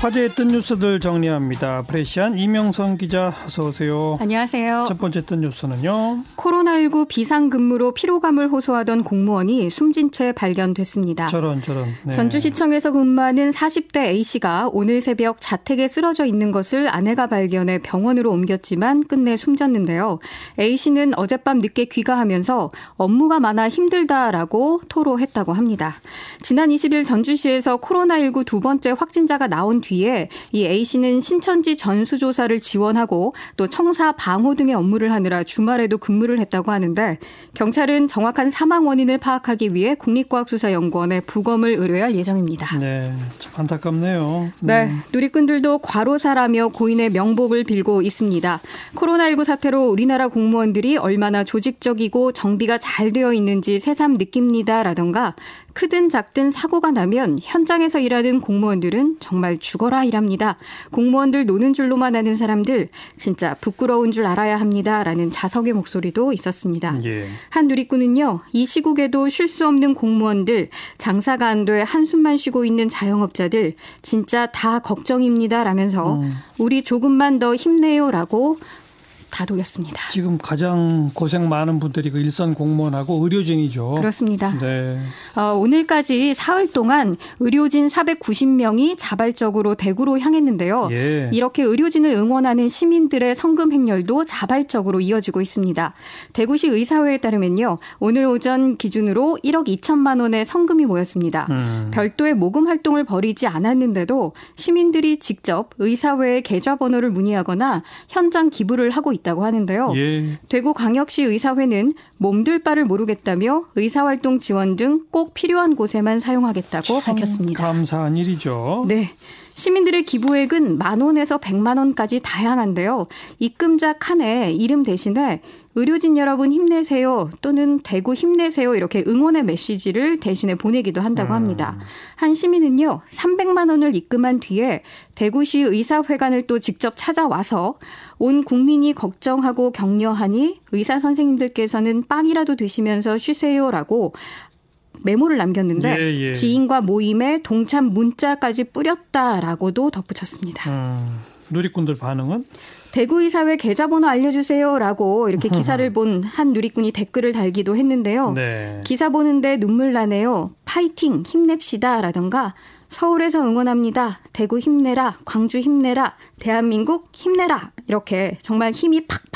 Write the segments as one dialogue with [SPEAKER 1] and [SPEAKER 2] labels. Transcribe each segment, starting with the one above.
[SPEAKER 1] 화제의 뉴스들 정리합니다. 프레시안 이명선 기자 어서 오세요.
[SPEAKER 2] 안녕하세요.
[SPEAKER 1] 첫 번째 뜬 뉴스는요.
[SPEAKER 2] 코로나19 비상근무로 피로감을 호소하던 공무원이 숨진 채 발견됐습니다.
[SPEAKER 1] 저런 저런.
[SPEAKER 2] 네. 전주시청에서 근무하는 40대 A씨가 오늘 새벽 자택에 쓰러져 있는 것을 아내가 발견해 병원으로 옮겼지만 끝내 숨졌는데요. A씨는 어젯밤 늦게 귀가하면서 업무가 많아 힘들다라고 토로했다고 합니다. 지난 20일 전주시에서 코로나19 두 번째 확진자가 나온 뒤 뒤에 이 A 씨는 신천지 전수조사를 지원하고 또 청사 방호 등의 업무를 하느라 주말에도 근무를 했다고 하는데 경찰은 정확한 사망 원인을 파악하기 위해 국립과학수사연구원에 부검을 의뢰할 예정입니다.
[SPEAKER 1] 네, 참 안타깝네요.
[SPEAKER 2] 네, 네 누리꾼들도 과로사라며 고인의 명복을 빌고 있습니다. 코로나19 사태로 우리나라 공무원들이 얼마나 조직적이고 정비가 잘 되어 있는지 새삼 느낍니다라던가 크든 작든 사고가 나면 현장에서 일하는 공무원들은 정말 죽어라 일합니다. 공무원들 노는 줄로만 아는 사람들 진짜 부끄러운 줄 알아야 합니다. 라는 자석의 목소리도 있었습니다. 예. 한 누리꾼은요. 이 시국에도 쉴 수 없는 공무원들, 장사가 안 돼 한숨만 쉬고 있는 자영업자들 진짜 다 걱정입니다. 라면서 음. 우리 조금만 더 힘내요라고 다독였습니다.
[SPEAKER 1] 지금 가장 고생 많은 분들이 그 일선 공무원하고 의료진이죠.
[SPEAKER 2] 그렇습니다. 네. 어, 오늘까지 사흘 동안 의료진 490명이 자발적으로 대구로 향했는데요. 예. 이렇게 의료진을 응원하는 시민들의 성금 행렬도 자발적으로 이어지고 있습니다. 대구시 의사회에 따르면요. 오늘 오전 기준으로 1억 2천만 원의 성금이 모였습니다. 음. 별도의 모금 활동을 벌이지 않았는데도 시민들이 직접 의사회의 계좌번호를 문의하거나 현장 기부를 하고 있 다고 하는데요. 예. 대구 광역시 의사회는 몸둘 바를 모르겠다며 의사활동 지원 등 꼭 필요한 곳에만 사용하겠다고 밝혔습니다.
[SPEAKER 1] 감사한 일이죠.
[SPEAKER 2] 네. 시민들의 기부액은 만 원에서 백만 원까지 다양한데요. 입금자 칸에 이름 대신에 의료진 여러분 힘내세요 또는 대구 힘내세요 이렇게 응원의 메시지를 대신에 보내기도 한다고 합니다. 음. 한 시민은요 300만 원을 입금한 뒤에 대구시 의사회관을 또 직접 찾아와서 온 국민이 걱정하고 격려하니 의사 선생님들께서는 빵이라도 드시면서 쉬세요라고 메모를 남겼는데 예, 예. 지인과 모임에 동참 문자까지 뿌렸다라고도 덧붙였습니다. 음,
[SPEAKER 1] 누리꾼들 반응은?
[SPEAKER 2] 대구이사회 계좌번호 알려주세요라고 이렇게 기사를 본 한 누리꾼이 댓글을 달기도 했는데요. 네. 기사 보는데 눈물 나네요. 파이팅 힘냅시다라던가 서울에서 응원합니다. 대구 힘내라. 광주 힘내라. 대한민국 힘내라. 이렇게 정말 힘이 팍팍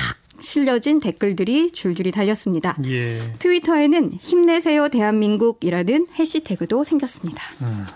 [SPEAKER 2] 실려진 댓글들이 줄줄이 달렸습니다. 예. 트위터에는 힘내세요 대한민국이라는 해시태그도 생겼습니다. 음.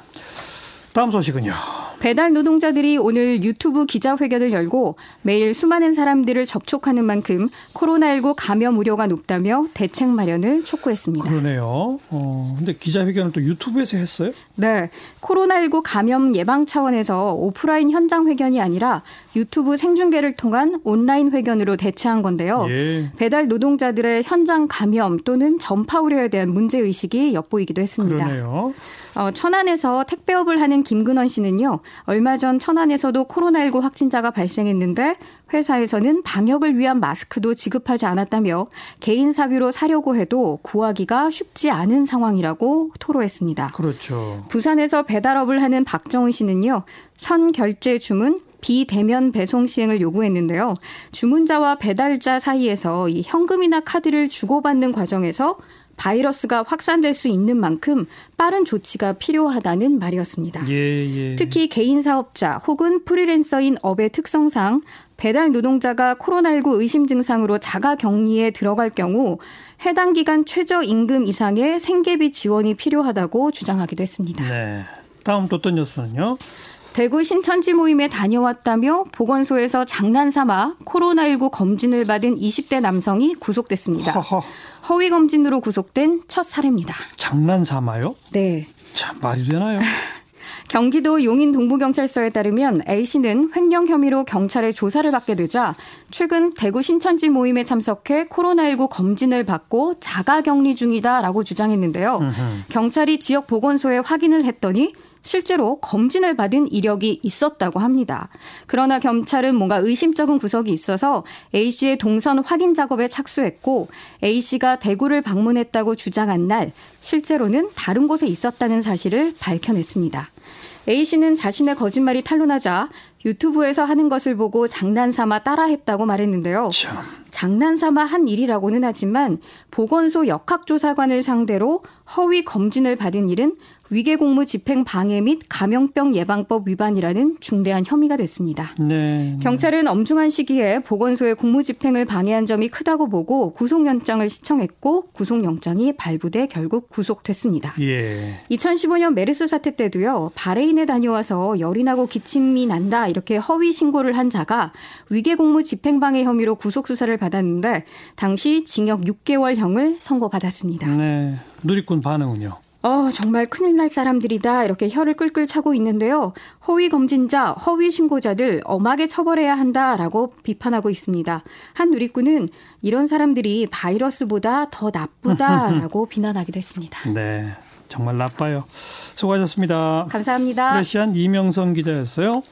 [SPEAKER 1] 다음 소식은요.
[SPEAKER 2] 배달 노동자들이 오늘 유튜브 기자회견을 열고 매일 수많은 사람들을 접촉하는 만큼 코로나19 감염 우려가 높다며 대책 마련을 촉구했습니다.
[SPEAKER 1] 그러네요. 어, 근데 기자회견을 또 유튜브에서 했어요?
[SPEAKER 2] 네. 코로나19 감염 예방 차원에서 오프라인 현장 회견이 아니라 유튜브 생중계를 통한 온라인 회견으로 대체한 건데요. 예. 배달 노동자들의 현장 감염 또는 전파 우려에 대한 문제 의식이 엿보이기도 했습니다.
[SPEAKER 1] 그러네요.
[SPEAKER 2] 어, 천안에서 택배업을 하는 김근원 씨는요, 얼마 전 천안에서도 코로나19 확진자가 발생했는데 회사에서는 방역을 위한 마스크도 지급하지 않았다며 개인 사비로 사려고 해도 구하기가 쉽지 않은 상황이라고 토로했습니다.
[SPEAKER 1] 그렇죠.
[SPEAKER 2] 부산에서 배달업을 하는 박정은 씨는요, 선 결제 주문, 비대면 배송 시행을 요구했는데요. 주문자와 배달자 사이에서 이 현금이나 카드를 주고받는 과정에서 바이러스가 확산될 수 있는 만큼 빠른 조치가 필요하다는 말이었습니다. 예, 예. 특히 개인 사업자 혹은 프리랜서인 업의 특성상 배달 노동자가 코로나19 의심 증상으로 자가 격리에 들어갈 경우 해당 기간 최저 임금 이상의 생계비 지원이 필요하다고 주장하기도 했습니다.
[SPEAKER 1] 네. 다음 또 어떤 뉴스는요?
[SPEAKER 2] 대구 신천지 모임에 다녀왔다며 보건소에서 장난삼아 코로나19 검진을 받은 20대 남성이 구속됐습니다. 허허. 허위 검진으로 구속된 첫 사례입니다.
[SPEAKER 1] 장난삼아요?
[SPEAKER 2] 네.
[SPEAKER 1] 참 말이 되나요?
[SPEAKER 2] 경기도 용인 동부경찰서에 따르면 A씨는 횡령 혐의로 경찰의 조사를 받게 되자 최근 대구 신천지 모임에 참석해 코로나19 검진을 받고 자가 격리 중이다라고 주장했는데요. 경찰이 지역 보건소에 확인을 했더니 실제로 검진을 받은 이력이 있었다고 합니다. 그러나 경찰은 뭔가 의심적인 구석이 있어서 A씨의 동선 확인 작업에 착수했고 A씨가 대구를 방문했다고 주장한 날 실제로는 다른 곳에 있었다는 사실을 밝혀냈습니다. A 씨는 자신의 거짓말이 탄로나자 유튜브에서 하는 것을 보고 장난삼아 따라했다고 말했는데요.
[SPEAKER 1] 참.
[SPEAKER 2] 장난삼아 한 일이라고는 하지만 보건소 역학조사관을 상대로 허위 검진을 받은 일은 위계공무 집행 방해 및 감염병 예방법 위반이라는 중대한 혐의가 됐습니다.
[SPEAKER 1] 네.
[SPEAKER 2] 경찰은 엄중한 시기에 보건소의 공무 집행을 방해한 점이 크다고 보고 구속영장을 시청했고 구속영장이 발부돼 결국 구속됐습니다.
[SPEAKER 1] 예.
[SPEAKER 2] 2015년 메르스 사태 때도요. 바레인에 다녀와서 열이 나고 기침이 난다 이렇게 허위 신고를 한 자가 위계공무 집행방해 혐의로 구속 수사를 받았는데 당시 징역 6개월형을 선고받았습니다.
[SPEAKER 1] 네. 누리꾼 반응은요?
[SPEAKER 2] 어, 정말 큰일 날 사람들이다. 이렇게 혀를 끌끌 차고 있는데요. 허위 검진자, 허위 신고자들 엄하게 처벌해야 한다라고 비판하고 있습니다. 한 누리꾼은 이런 사람들이 바이러스보다 더 나쁘다라고 비난하기도 했습니다.
[SPEAKER 1] 네. 정말 나빠요. 수고하셨습니다.
[SPEAKER 2] 감사합니다.
[SPEAKER 1] 프레시안 이명선 기자였어요.